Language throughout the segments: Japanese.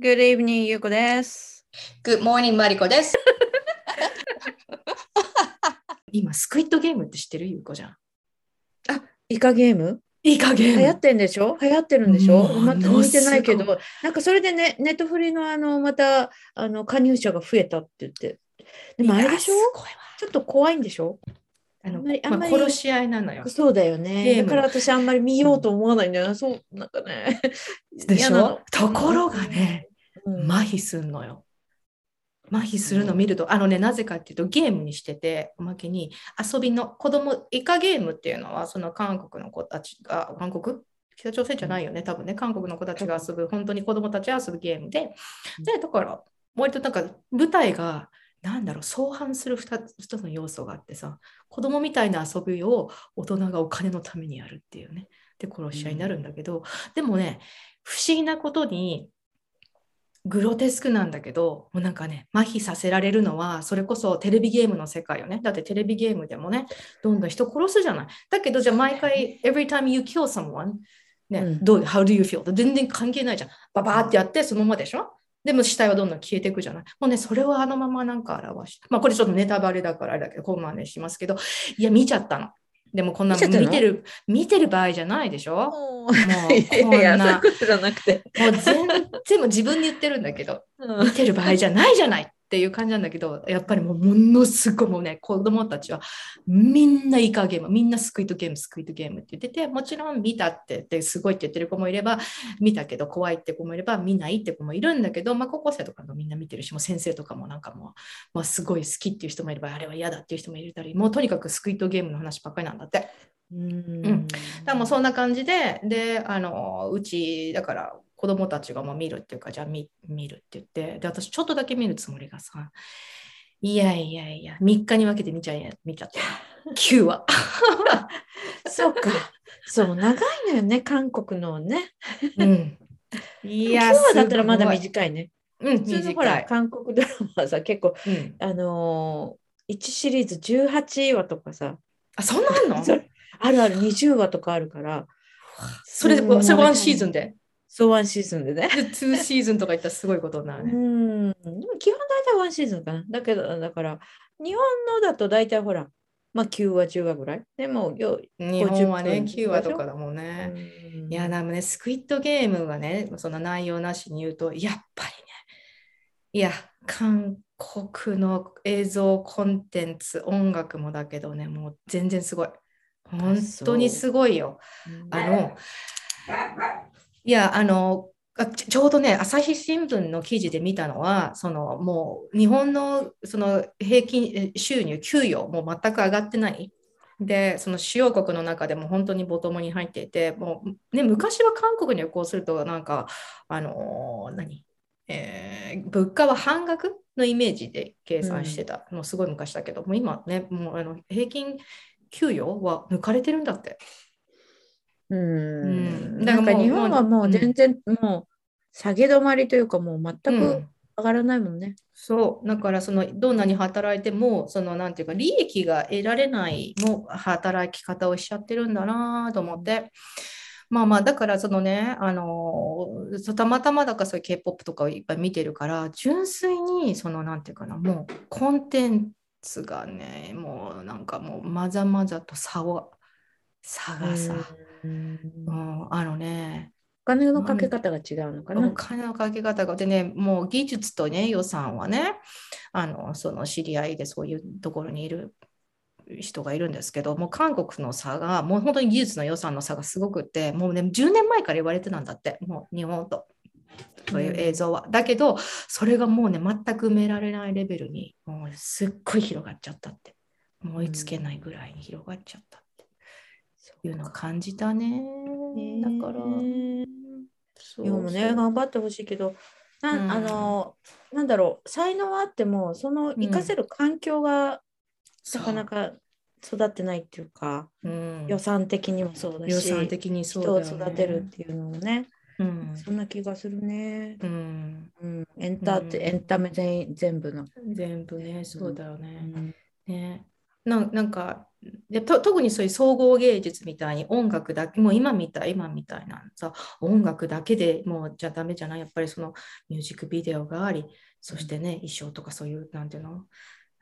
Good evening, ゆうこです。Good morning, マリコです。今、スクイッドゲームって知ってる？ゆうこじゃん。イカゲーム？いい加減流行ってんでしょ？流行ってるんでしょ？まだもの見てないけど、なんかそれでね、ネットフリのあの、また、あの、加入者が増えたって言って。でもあれでしょ？ちょっと怖いんでしょ？あのあんまりあんまりまあ、殺し合いなのよ。そうだよゲね。ームだから私あんまり見ようと思わないんだよな。そう、なんかね。でしょ？ところがね、うん麻痺すんのよ。麻痺するの見ると、あのね、なぜかっていうと、ゲームにしてて、おまけに遊びの子供、イカゲームっていうのは、その韓国の子たちが、韓国？北朝鮮じゃないよね、多分ね、韓国の子たちが遊ぶ、本当に子供たちが遊ぶゲームで、で、だから、割となんか舞台が、なんだろう、相反する2つ一つの要素があってさ、子供みたいな遊びを大人がお金のためにやるっていうね、で、殺し合いになるんだけど、でもね、不思議なことに、グロテスクなんだけど、もうなんかね、麻痺させられるのは、それこそテレビゲームの世界よね。だってテレビゲームでもね、どんどん人殺すじゃない。だけど、じゃあ毎回、every time you kill someone、ね、うんどう how do you feel? 全然関係ないじゃん。ババーってやって、そのままでしょ？でも死体はどんどん消えていくじゃない？もうね、それをあのままなんか表して。まあこれちょっとネタバレだからあれだけど、こうまねしますけど、いや、見ちゃったの。でもこんな見てる、見てる場合じゃないでしょ？ももうこんいやいや、そういうな、ことじゃなくて。もう全 然も自分に言ってるんだけど、うん。見てる場合じゃないじゃないっていう感じなんだけど、やっぱりもうものすごいもうね、子供たちはみんなイカゲーム、みんなスクイットゲーム、スクイットゲームって言ってて、もちろん見たって言って、すごいって言ってる子もいれば、見たけど怖いって子もいれば、見ないって子もいるんだけど、まあ高校生とかもみんな見てるし、もう先生とかもなんかもう、まあ、すごい好きっていう人もいれば、あれは嫌だっていう人もいたり、もうとにかくスクイットゲームの話ばっかりなんだって。うんだからもうそんな感じで、で、あの、うち、だから子供たちがもう見るっていうか、じゃあ見見るって言って、で、私ちょっとだけ見るつもりがさ、いやいやいや、3日に分けて見ちゃい見ちゃった。9話。そうか。そう、長いのよね、韓国のね。うん。い今や、日はだったらまだ短いね。うん、普通のほら。韓国ドラマはさ、結構、うん、あのー、1シリーズ18話とかさ、あ、そんなあんの？あるある20話とかあるから、それそれワンシーズンで？そう、ワンシーズンでね。で、2シーズンとかいったらすごいことになうるね。ん。でも基本大体ワンシーズンかな。だけど、だから、日本のだと大体ほら、まあ9話、10話ぐらい。でも、よ日本はね、50分9話とかだもんね。いや、でもね、スクイットゲームがね、その内容なしに言うと、やっぱりね、いや、韓国の映像コンテンツ、音楽もだけどね、もう全然すごい。本当にすごいよ。あの、いや、あの、あちちょうどね、朝日新聞の記事で見たのは、そのもう日本のその平均え収入、給与、もう全く上がってない。で、その主要国の中でも本当にボトムに入っていて、もうね、昔は韓国に旅行すると、なんか、あのー何、えー物価は半額のイメージで計算してた、もうすごい昔だけど、もう今ね、もうあの平均給与は抜かれてるんだって。うん。うん。なんか日本はもう全然もう下げ止まりというかもう全くうん。上がらないもんね。そう、だからそのどんなに働いても、そのなんていうか、利益が得られないの働き方をしちゃってるんだなと思って。まあまあ、だからそのね、あのたまたまだからそういう K-POP とかをいっぱい見てるから、純粋にそのなんていうかな、もうコンテンツがね、もうなんかもうまざまざと差を、差がさ、うんうんあのね、お金のかけ方が違うのかな？お。金のかけ方がでね、もう技術とね、予算はね、あのその知り合いでそういうところにいる人がいるんですけど、もう韓国の差が、もう本当に技術の予算の差がすごくって、もうね、10年前から言われてたんだって、もう日本と。そういう映像は。だけど、それがもうね、全く埋められないレベルに、もうすっごい広がっちゃったって。もう追いつけないぐらいに広がっちゃったいうのを感じたね。だから、そうもね、頑張ってほしいけど、なうん。あの、なんだろう、才能はあっても、その活かせる環境がなかなか育ってないっていうか、うん。予算的にもそうだし、予算的にそう人を育てるっていうのもね、うん。そんな気がするね。うん、うん、エンターエンタメ全全部の。全部ね、そうだよね。うん。ね。ななんかで特にそういう総合芸術みたいに音楽だけもう今みたい今みたいなさ音楽だけでもうじゃダメじゃないやっぱりそのミュージックビデオがありそしてね衣装とかそういうなんていうの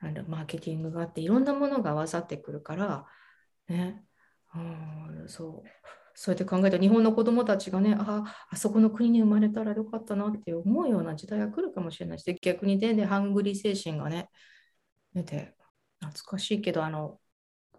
なんマーケティングがあっていろんなものが合わさってくるからねうんそう。そうやって考えた日本の子供たちがねああそこの国に生まれたらよかったなって思うような時代が来るかもしれないし逆にで、ね、ハングリー精神がね出て懐かしいけどあの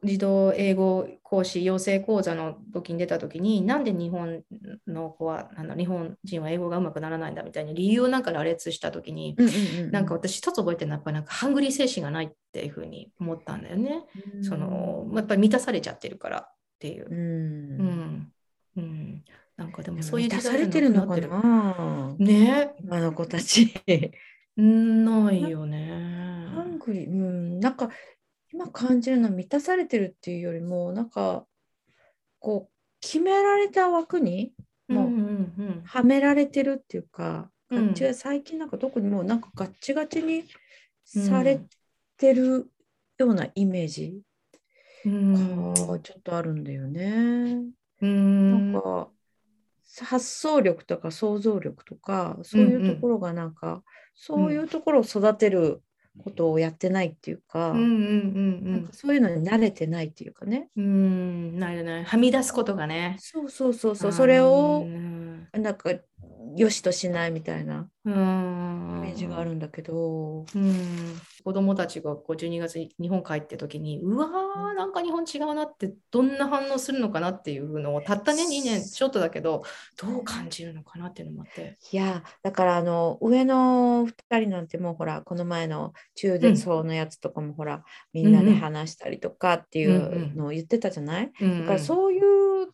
児童英語講師養成講座の時に出た時になんで日本の子はあの日本人は英語がうまくならないんだみたいな理由をなんか羅列した時に、うんうんうん、なんか私一つ覚えてるのはやっぱなんかハングリー精神がないっていうふうに思ったんだよね。うん、そのやっぱり満たされちゃってるからっていう。うん、うん。うん、なんかでもそういう時代されてるのかな。ね。今の子たち。ないよね。ハングリー、うん、なんか今感じるのは満たされてるっていうよりもなんかこう決められた枠にもうはめられてるっていうか、感じが最近なんか特にもうなんかガッチガチにされてるようなイメージがちょっとあるんだよね。なんか発想力とか想像力とかそういうところがなんか、そういうところを育てることをやってないっていうか,、そういうのに慣れてないっていうかね。うんなるねはみ出すことがね。そうそうそうそうそれをなんかよしとしないみたいなイメージがあるんだけど、うん、子供たちがこう12月に日本帰って時にうわーなんか日本違うなってどんな反応するのかなっていうのをたったね2年ちょっとだけどどう感じるのかなっていうのもあって。いやだからあの上の2人なんてもうほらこの前の中絶法のやつとかもほら、うん、みんなで話したりとかっていうのを言ってたじゃない、うんうん、だからそういう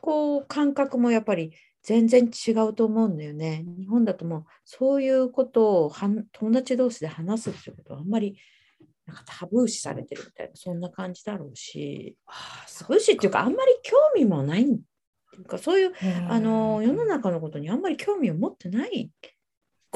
こう感覚もやっぱり全然違うと思うんだよね。日本だともうそういうことを友達同士で話すってことはあんまりなんかタブー視されてるみたいなそんな感じだろうしタブー視っていうかあんまり興味もないっていうかそういうあの世の中のことにあんまり興味を持ってない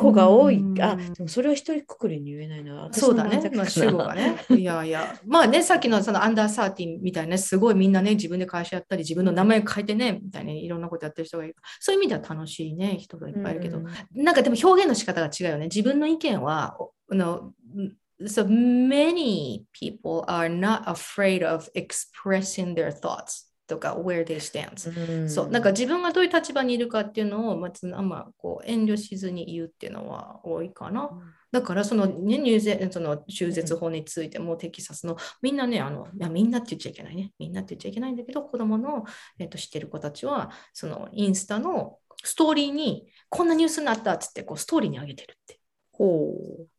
子が多い。あ、でもそれは一人くくりに言えないな。そうだね。まあ、主語がね。いやいや。まあね、さっきのそのアンダーサーティンみたいな、すごいみんなね、自分で会社やったり、自分の名前変えてね、みたいにいろんなことやってる人がいる。そういう意味では楽しいね、人がいっぱいいるけど、うん、なんかでも表現の仕方が違うよね。自分の意見は、の so many people are not afraid of expressing their thoughts. とか where they stand、うん、そうなんか自分がどういう立場にいるかっていうのをまずあんまこう遠慮しずに言うっていうのは多いかな、うん、だからその,、ね、入税その中絶法についてもテキサスのみんなねあのいやみんなって言っちゃいけないね。みんなって言っちゃいけないんだけど子供の、えー、と知ってる子たちはそのインスタのストーリーにこんなニュースになったっつってこうストーリーに上げてるって。ほ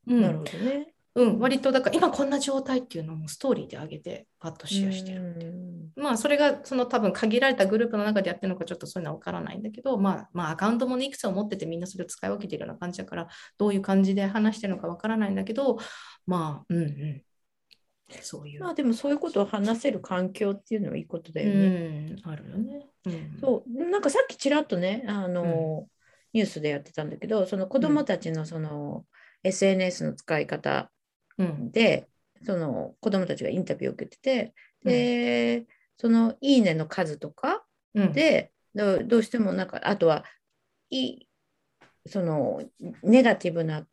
う、うん、なるほどね。うん、割とだから今こんな状態っていうのもストーリーで上げてパッとシェアしてるっていう。まあそれがその多分限られたグループの中でやってるのかちょっとそういうのは分からないんだけど、まあ、まあアカウントも、ね、いくつを持っててみんなそれを使い分けてるような感じだからどういう感じで話してるのか分からないんだけどまあうんうん。そういう。まあでもそういうことを話せる環境っていうのはいいことだよね。うん、あるよね。うん、そうなんかさっきちらっとねあの、うん、ニュースでやってたんだけどその子どもたちのその、SNS の使い方で、うん、その子どもたちがインタビューを受けてて、で、うん、そのいいねの数とかで、うん、どうしてもなんかあとはいそのネガティブな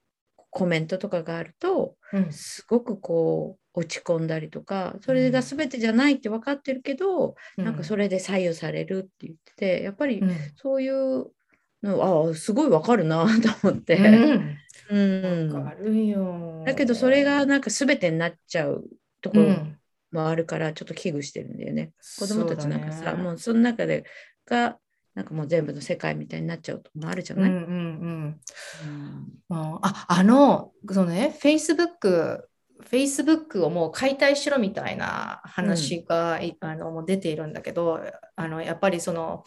コメントとかがあると、すごくこう落ち込んだりとかそれが全てじゃないって分かってるけど、うん、なんかそれで左右されるって言っててやっぱりそういうの、ああすごい分かるな と思って、うん、かるよ。だけどそれがなんか全てになっちゃうところもあるからちょっと危惧してるんだよね。うん、子供たちなんかさ、ね、もうその中でがなんかもう全部の世界みたいになっちゃうともあるじゃない、うんうんうん。ああのそのね Facebook Facebook をもう解体しろみたいな話が、うん、あのもう出ているんだけどあのやっぱりその、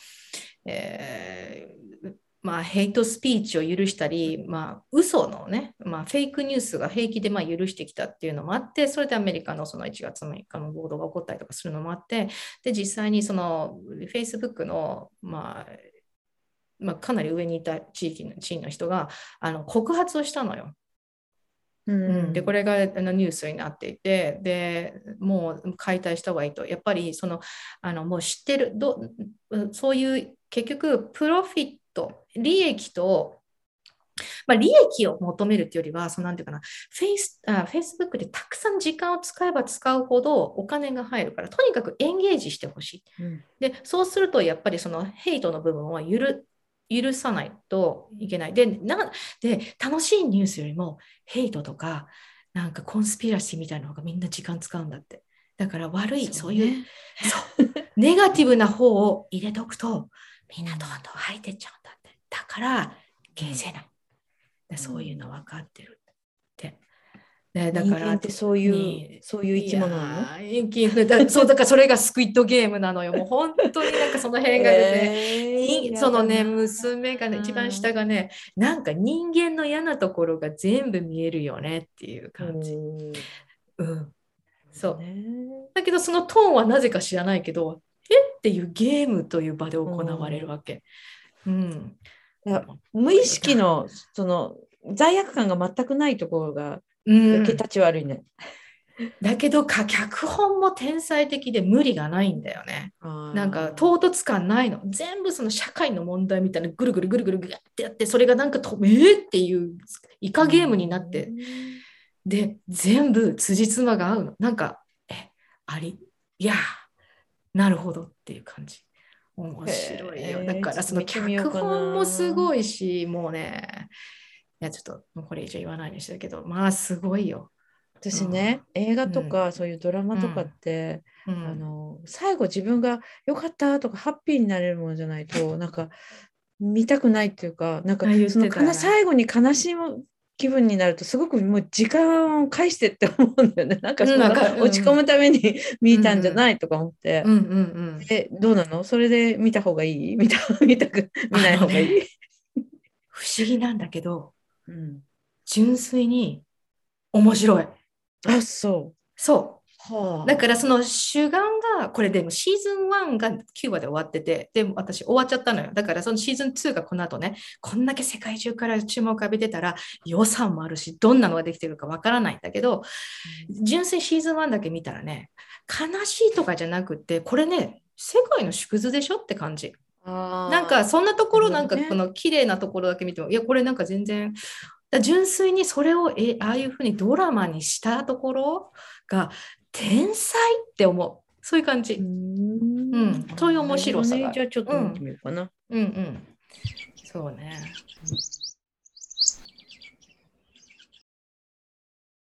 えー、まあ、ヘイトスピーチを許したり、まあ、嘘のね、まあ、フェイクニュースが平気でまあ許してきたっていうのもあって、それでアメリカのその1月6日の暴動が起こったりとかするのもあって、で、実際にその Facebook の、まあ、まあ、かなり上にいた地域の地位の人があの告発をしたのよ。うん、でこれがあのニュースになっていてでもう解体した方がいいと。やっぱりそのあのもう知ってるどそういう結局プロフィット利益とまあ、利益を求めるっていうよりは、そのなんていうかな、フェイスあ、フェイスブックでたくさん時間を使えば使うほどお金が入るから、とにかくエンゲージしてほしい、うん、で、そうすると、やっぱりそのヘイトの部分は許許さないといけない。でなで、楽しいニュースよりもヘイトとか、なんかコンスピラシーみたいなのがみんな時間使うんだって。だから悪い、そう,、いうそうネガティブな方を入れとくと、みんなどんどん入ってっちゃうんだって。だから、消せない。そういうの分かってるって。ね、だからってそういうそういう生き物なの？そうだからそれがスクイッドゲームなのよ。もう本当になんかその辺がね、えー、そのね娘がね一番下がねなんか人間の嫌なところが全部見えるよねっていう感じ。うん、そう。だけどそのトーンはなぜか知らないけどえっていうゲームという場で行われるわけ。うん、無意識のその罪悪感が全くないところが、うん、立ち悪いね。だけど脚本も天才的で無理がないんだよね。なんか唐突感ないの。全部その社会の問題みたいなぐるぐるぐるぐるぐるってやってそれがなんか止めーっていうイカゲームになって、で全部辻褄が合うの。なんかえあり？いやなるほどっていう感じ。面白いよ。だからその脚本もすごいし、もうね、いやちょっとこれ以上言わないにしたけど、まあすごいよ。私ね、うん、映画とか、そういうドラマとかって、うん、あの最後自分が良かったとかハッピーになれるものじゃないとなんか見たくないっていうかなんかその最後に悲しむ気分になるとすごくもう時間を返してって思うんだよね。なんかその、落ち込むために見たんじゃないとか思って。うんうんうん、えどうなの？それで見た方がいい？見た見たく見ない？方がいい、ね、不思議なんだけど、うん、純粋に面白い。あそう。そう。はあ、だからその主眼がこれでもシーズン1が9話で終わっててでも私終わっちゃったのよ。だからそのシーズン2がこの後ねこんだけ世界中から注目を浴びてたら予算もあるしどんなのができてるかわからないんだけど、うん、純粋シーズン1だけ見たらね悲しいとかじゃなくてこれね世界の縮図でしょって感じ。なんかそんなところなんかこの綺麗なところだけ見ても、いやこれなんか全然純粋にそれをえああいうふうにドラマにしたところが天才って思う。そういう感じ。うん。そういう面白さが、ね。じゃあちょっと見てみようかな。うん、うん、うんうんそうね。